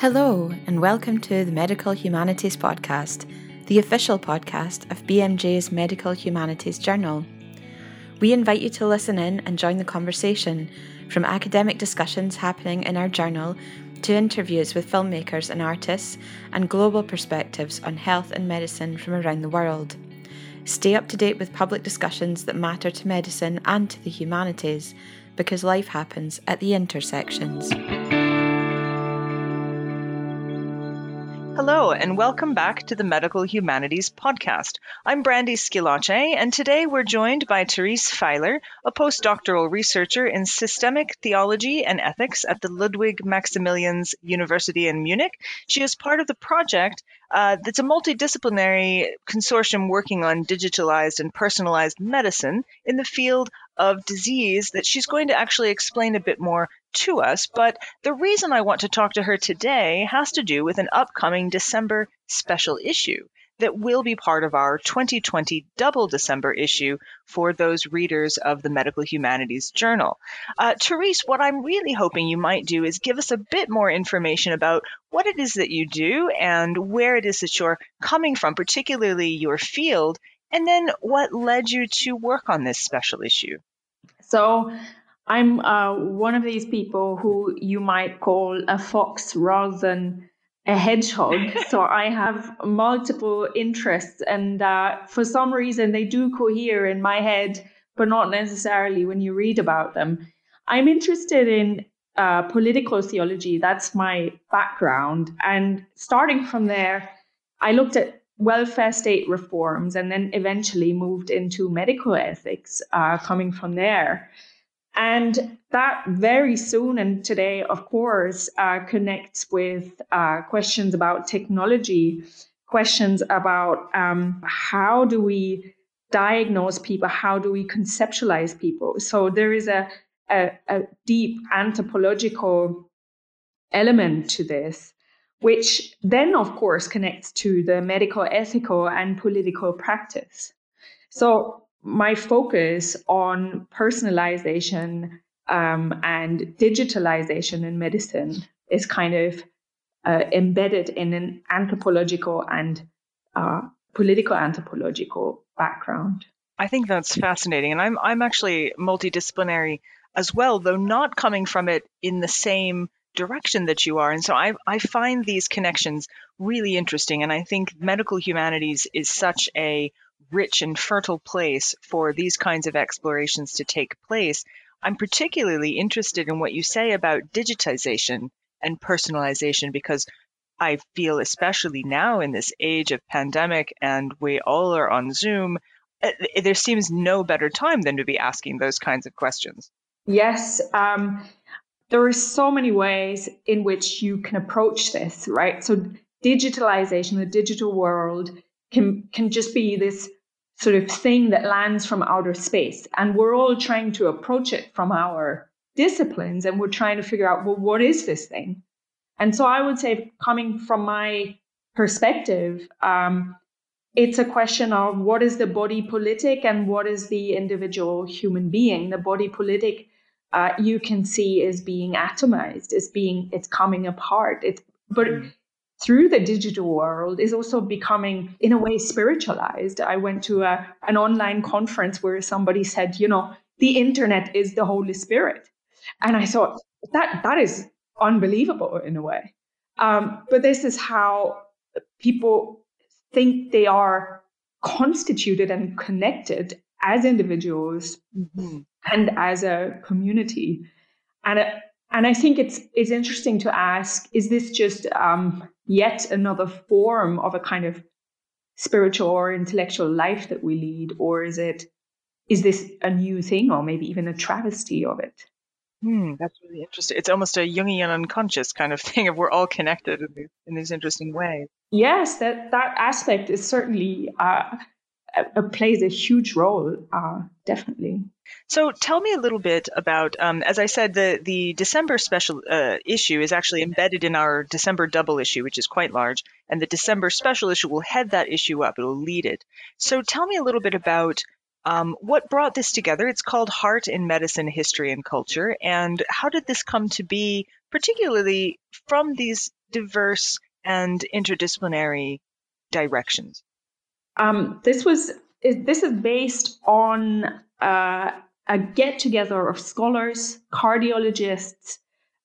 Hello, and welcome to the Medical Humanities Podcast, the official podcast of BMJ's Medical Humanities Journal. We invite you to listen in and join the conversation, from academic discussions happening in our journal to interviews with filmmakers and artists, and global perspectives on health and medicine from around the world. Stay up to date with public discussions that matter to medicine and to the humanities, because life happens at the intersections. Hello, and welcome back to the Medical Humanities Podcast. I'm Brandy Schillace, and today we're joined by Therese Feiler, a postdoctoral researcher in systemic theology and ethics at the Ludwig Maximilians University in Munich. She is part of the project uh, that's a multidisciplinary consortium working on digitalized and personalized medicine in the field of disease that she's going to actually explain a bit more to us. But the reason I want to talk to her today has to do with an upcoming December special issue that will be part of our 2020 double December issue for those readers of the Medical Humanities Journal. Uh, Therese, what I'm really hoping you might do is give us a bit more information about what it is that you do and where it is that you're coming from, particularly your field, and then what led you to work on this special issue. So, I'm uh, one of these people who you might call a fox rather than a hedgehog. so I have multiple interests, and uh, for some reason they do cohere in my head, but not necessarily when you read about them. I'm interested in uh, political theology. That's my background, and starting from there, I looked at welfare state reforms, and then eventually moved into medical ethics, uh, coming from there. And that very soon and today, of course, uh, connects with uh, questions about technology, questions about um, how do we diagnose people, how do we conceptualize people. So there is a, a, a deep anthropological element to this, which then, of course, connects to the medical, ethical, and political practice. So my focus on personalization um, and digitalization in medicine is kind of uh, embedded in an anthropological and uh, political anthropological background. I think that's fascinating, and I'm I'm actually multidisciplinary as well, though not coming from it in the same direction that you are. And so I I find these connections really interesting, and I think medical humanities is such a rich and fertile place for these kinds of explorations to take place. I'm particularly interested in what you say about digitization and personalization because I feel, especially now in this age of pandemic and we all are on Zoom, eh, eh, there seems no better time than to be asking those kinds of questions. Yes. Um, there are so many ways in which you can approach this, right? So, digitalization, the digital world, can, can just be this sort of thing that lands from outer space. And we're all trying to approach it from our disciplines and we're trying to figure out, well, what is this thing? And so I would say, coming from my perspective, um, it's a question of what is the body politic and what is the individual human being. The body politic uh, you can see is being atomized, is being it's coming apart. It's but mm through the digital world is also becoming in a way spiritualized. I went to a, an online conference where somebody said you know the internet is the holy spirit. And i thought that that is unbelievable in a way. Um, but this is how people think they are constituted and connected as individuals mm-hmm. and as a community. And and I think it's it's interesting to ask: Is this just um, yet another form of a kind of spiritual or intellectual life that we lead, or is it is this a new thing, or maybe even a travesty of it? Hmm, that's really interesting. It's almost a Jungian unconscious kind of thing of we're all connected in these, in these interesting ways. Yes, that that aspect is certainly uh, plays a huge role, uh, definitely. So tell me a little bit about, um, as I said, the the December special uh, issue is actually embedded in our December double issue, which is quite large, and the December special issue will head that issue up. It'll lead it. So tell me a little bit about um, what brought this together. It's called Heart in Medicine, History, and Culture, and how did this come to be, particularly from these diverse and interdisciplinary directions? Um, this was this is based on uh, a get together of scholars, cardiologists,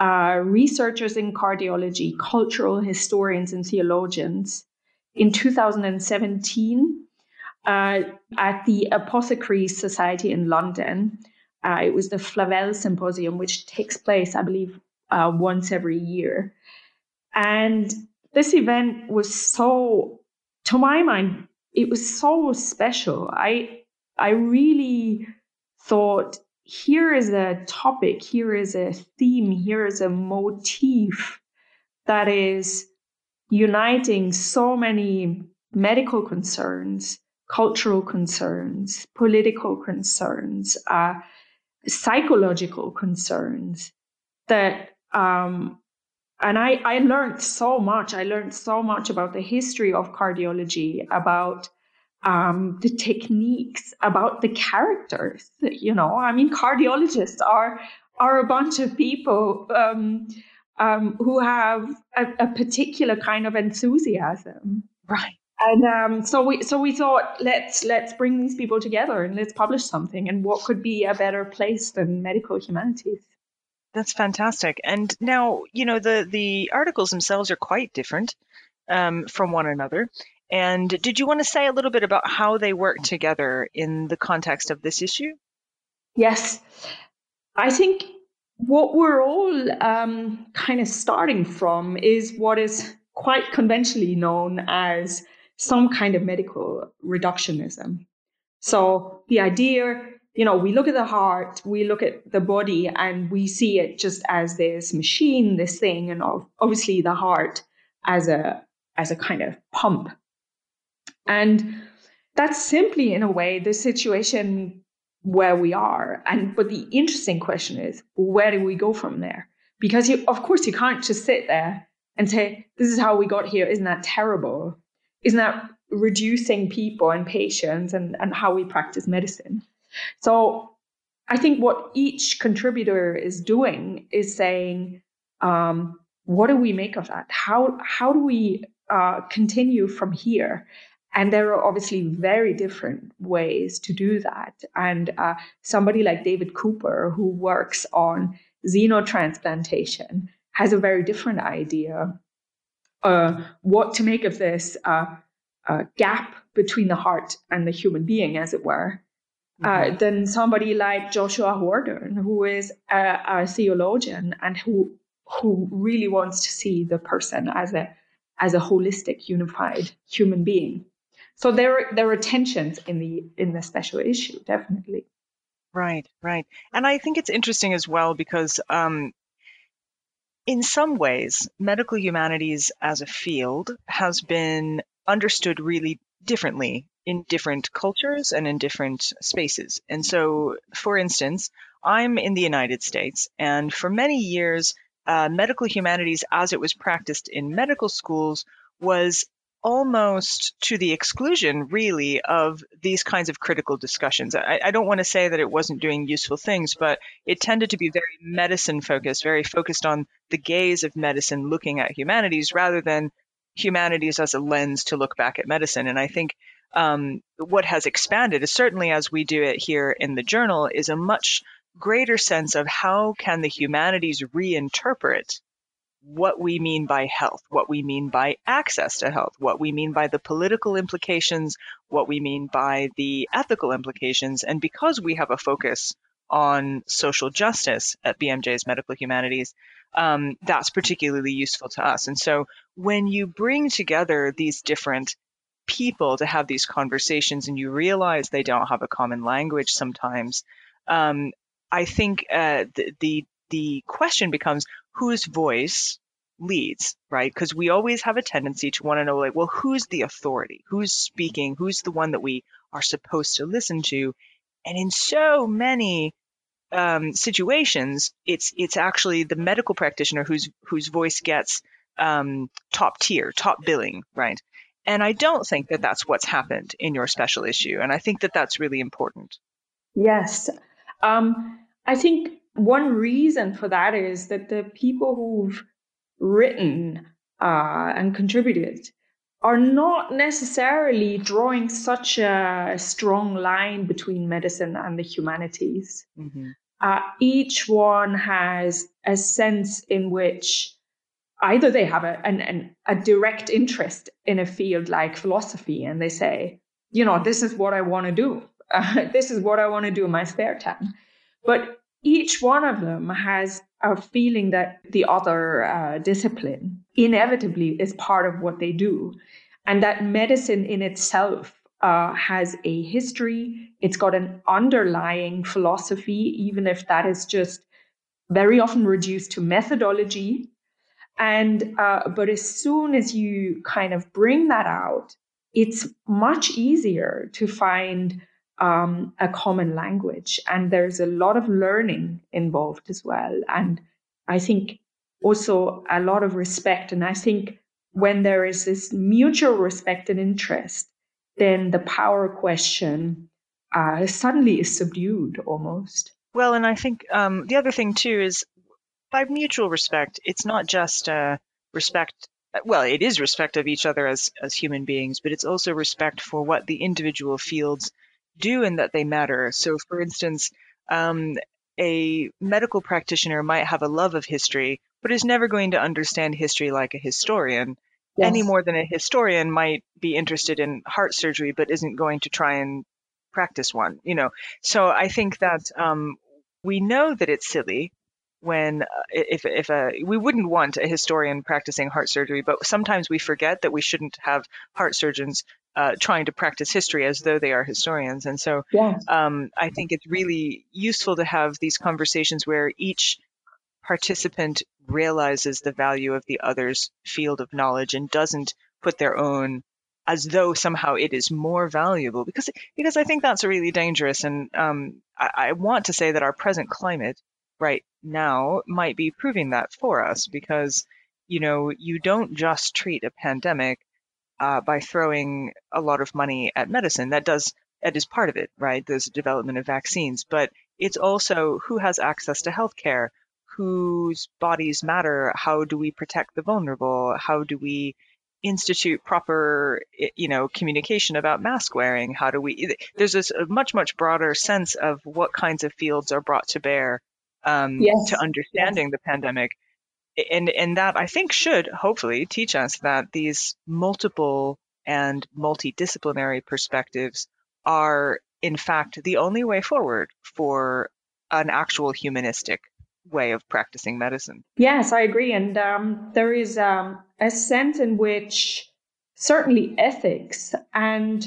uh, researchers in cardiology, cultural historians, and theologians in 2017 uh, at the Apothecaries Society in London. Uh, it was the Flavelle Symposium, which takes place, I believe, uh, once every year. And this event was so, to my mind, it was so special. I I really thought here is a topic, here is a theme, here is a motif that is uniting so many medical concerns, cultural concerns, political concerns, uh, psychological concerns that um, and I, I learned so much. I learned so much about the history of cardiology, about um, the techniques, about the characters. You know, I mean, cardiologists are are a bunch of people um, um, who have a, a, particular kind of enthusiasm, right? And um, so we so we thought let's let's bring these people together and let's publish something. And what could be a better place than medical humanities? That's fantastic. And now, you know, the the articles themselves are quite different um, from one another. And did you want to say a little bit about how they work together in the context of this issue? Yes. I think what we're all um, kind of starting from is what is quite conventionally known as some kind of medical reductionism. So the idea you know, we look at the heart, we look at the body, and we see it just as this machine, this thing, and obviously the heart as a as a kind of pump. And that's simply, in a way, the situation where we are. And but the interesting question is, where do we go from there? Because you, of course, you can't just sit there and say, "This is how we got here." Isn't that terrible? Isn't that reducing people and patients and, and how we practice medicine? So I think what each contributor is doing is saying, um, what do we make of that? How how do we uh, continue from here? And there are obviously very different ways to do that. And uh, somebody like David Cooper, who works on xenotransplantation, has a very different idea uh, what to make of this uh, uh, gap between the heart and the human being, as it were uh, mm-hmm. than somebody like Joshua Hordern, who is a, a, theologian and who who really wants to see the person as a as a holistic, unified human being. So there there are tensions in the in the special issue, definitely. Right, right, and I think it's interesting as well because. Um, in some ways, medical humanities as a field has been understood really differently in different cultures and in different spaces. And so, for instance, I'm in the United States, and for many years, uh, medical humanities, as it was practiced in medical schools, was almost to the exclusion, really, of these kinds of critical discussions. I, I don't want to say that it wasn't doing useful things, but it tended to be very medicine focused, very focused on the gaze of medicine looking at humanities rather than humanities as a lens to look back at medicine. And I think um, what has expanded is certainly as we do it here in the journal is a much greater sense of how can the humanities reinterpret what we mean by health, what we mean by access to health, what we mean by the political implications, what we mean by the ethical implications. And because we have a focus on social justice at BMJ's Medical Humanities, um, that's particularly useful to us. And so when you bring together these different people to have these conversations and you realize they don't have a common language sometimes, um, I think uh, the, the the question becomes whose voice leads, right? Because we always have a tendency to want to know, like, well, who's the authority? Who's speaking? Who's the one that we are supposed to listen to? And in so many um, situations, it's it's actually the medical practitioner whose whose voice gets um, top tier, top billing, right? And I don't think that that's what's happened in your special issue. And I think that that's really important. Yes. Um, I think one reason for that is that the people who've written uh, and contributed are not necessarily drawing such a strong line between medicine and the humanities. Mm-hmm. Uh, each one has a sense in which either they have a, an, an, a direct interest in a field like philosophy and they say, you know, this is what I want to do. Uh, this is what I want to do in my spare time. But each one of them has a feeling that the other uh, discipline inevitably is part of what they do. And that medicine in itself uh, has a history, it's got an underlying philosophy, even if that is just very often reduced to methodology and uh, but as soon as you kind of bring that out, it's much easier to find um, a common language, and there's a lot of learning involved as well. And I think also a lot of respect. And I think when there is this mutual respect and interest, then the power question uh, suddenly is subdued almost. Well, and I think um, the other thing too is by mutual respect, it's not just uh, respect. Well, it is respect of each other as as human beings, but it's also respect for what the individual fields do and that they matter. So, for instance, um, a medical practitioner might have a love of history, but is never going to understand history like a historian. Yes. Any more than a historian might be interested in heart surgery, but isn't going to try and practice one. You know, so I think that um, we know that it's silly when uh, if if a we wouldn't want a historian practicing heart surgery, but sometimes we forget that we shouldn't have heart surgeons uh, trying to practice history as though they are historians. And so yeah. um, I think it's really useful to have these conversations where each participant realizes the value of the other's field of knowledge and doesn't put their own as though somehow it is more valuable because because I think that's really dangerous and um, I, I want to say that our present climate right now might be proving that for us because, you know, you don't just treat a pandemic uh, by throwing a lot of money at medicine. That does that is part of it, right? There's development of vaccines, but it's also who has access to healthcare, whose bodies matter, how do we protect the vulnerable, how do we institute proper you know communication about mask wearing how do we there's this much much broader sense of what kinds of fields are brought to bear um, yes. to understanding yes. the pandemic. And, and that I think should hopefully teach us that these multiple and multidisciplinary perspectives are, in fact, the only way forward for an actual humanistic way of practicing medicine. Yes, I agree. And um, there is um, a sense in which certainly ethics, and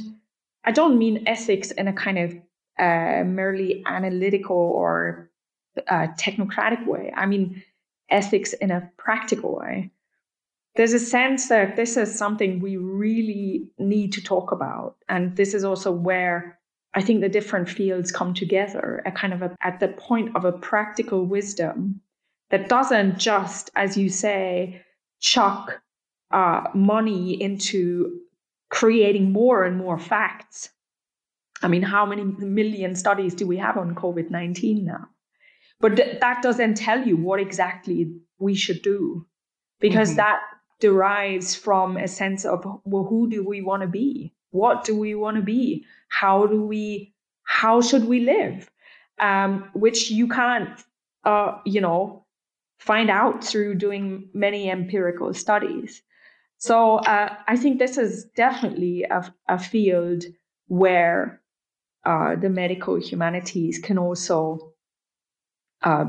I don't mean ethics in a kind of uh, merely analytical or uh, technocratic way. I mean, ethics in a practical way. There's a sense that this is something we really need to talk about. And this is also where I think the different fields come together at kind of a, at the point of a practical wisdom that doesn't just, as you say, chuck uh, money into creating more and more facts. I mean, how many million studies do we have on COVID 19 now? But th- that doesn't tell you what exactly we should do because mm-hmm. that derives from a sense of well who do we want to be? What do we want to be? How do we how should we live? Um, which you can't uh, you know find out through doing many empirical studies. So uh, i think this is definitely a, a field where uh, the medical humanities can also uh,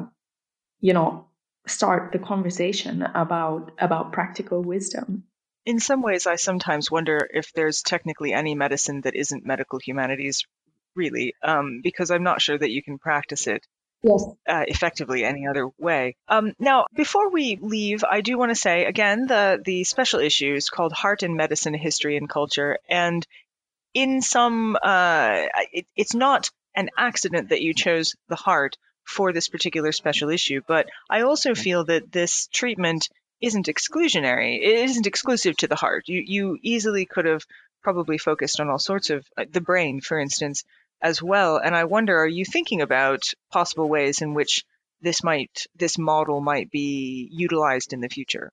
you know, start the conversation about about practical wisdom. In some ways, I sometimes wonder if there's technically any medicine that isn't medical humanities, really, um, because I'm not sure that you can practice it yes. Uh, effectively any other way. Um, now, before we leave, I do want to say again the the special issue is called Heart and Medicine, History and Culture, and in some, uh, it, it's not an accident that you chose the heart for this particular special issue. But I also feel that this treatment isn't exclusionary. It isn't exclusive to the heart. You you easily could have probably focused on all sorts of uh, the brain, for instance, as well. And I wonder, are you thinking about possible ways in which this might this model might be utilized in the future?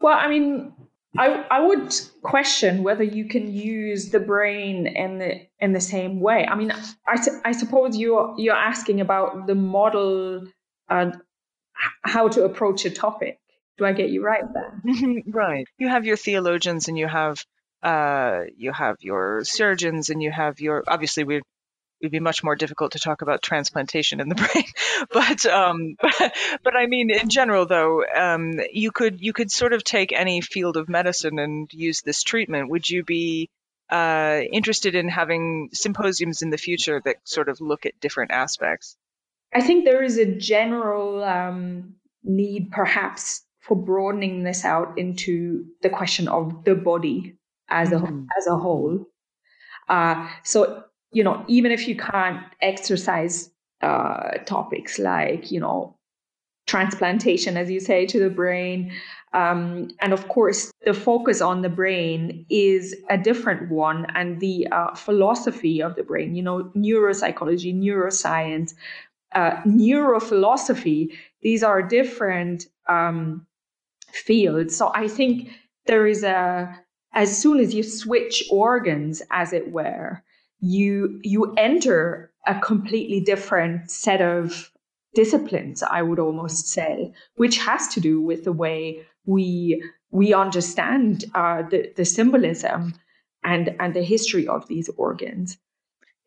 Well, I mean, I I would question whether you can use the brain in the in the same way. I mean, I, I suppose you're you're asking about the model and how to approach a topic. Do I get you right there? right. You have your theologians and you have uh, you have your surgeons and you have your obviously we it'd be much more difficult to talk about transplantation in the brain. but um, but I mean, in general, though, um, you could you could sort of take any field of medicine and use this treatment. Would you be uh, interested in having symposiums in the future that sort of look at different aspects? I think there is a general um, need, perhaps, for broadening this out into the question of the body as mm-hmm. a as a whole. Uh, so you know, even if you can't exercise uh, topics like, you know, transplantation, as you say, to the brain. Um, and of course, the focus on the brain is a different one, and the uh, philosophy of the brain, you know, neuropsychology, neuroscience, uh, neurophilosophy, these are different um, fields. So I think there is a, as soon as you switch organs, as it were, you you enter a completely different set of disciplines i would almost say which has to do with the way we we understand uh, the, the symbolism and and the history of these organs.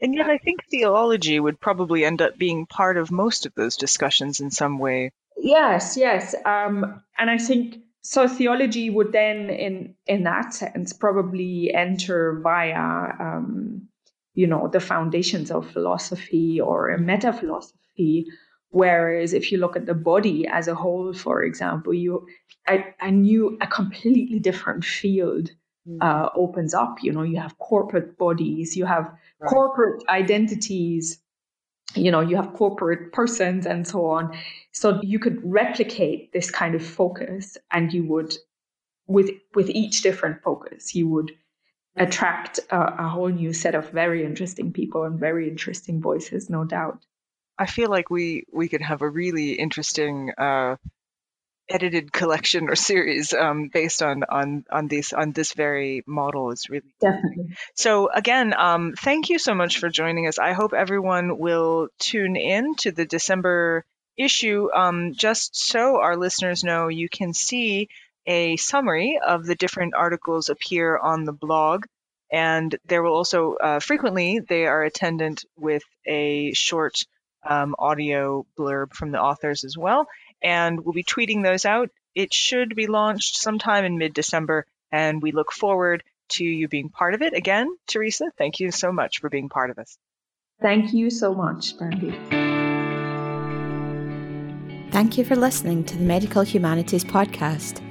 And yet i think theology would probably end up being part of most of those discussions in some way. Yes yes um, and i think so theology would then in in that sense probably enter via um, you know the foundations of philosophy or a meta philosophy whereas if you look at the body as a whole for example you a, a new a completely different field mm. uh, opens up you know you have corporate bodies you have right. corporate identities you know you have corporate persons and so on so you could replicate this kind of focus and you would with with each different focus you would attract a, a, whole new set of very interesting people and very interesting voices, no doubt. I feel like we we could have a really interesting uh, edited collection or series um, based on on on this on this very model. Is really definitely. So again, um, thank you so much for joining us. I hope everyone will tune in to the December issue. Um, just so our listeners know, you can see a summary of the different articles appear on the blog. And there will also uh, frequently they are attendant with a short um, audio blurb from the authors as well. And we'll be tweeting those out. It should be launched sometime in mid December, and we look forward to you being part of it. Again, Teresa, thank you so much for being part of us. Thank you so much, Brandy. Thank you for listening to the Medical Humanities Podcast.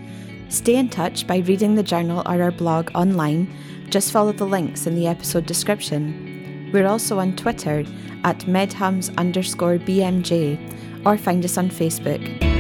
Stay in touch by reading the journal or our blog online. Just follow the links in the episode description. We're also on Twitter at medhums underscore BMJ or find us on Facebook.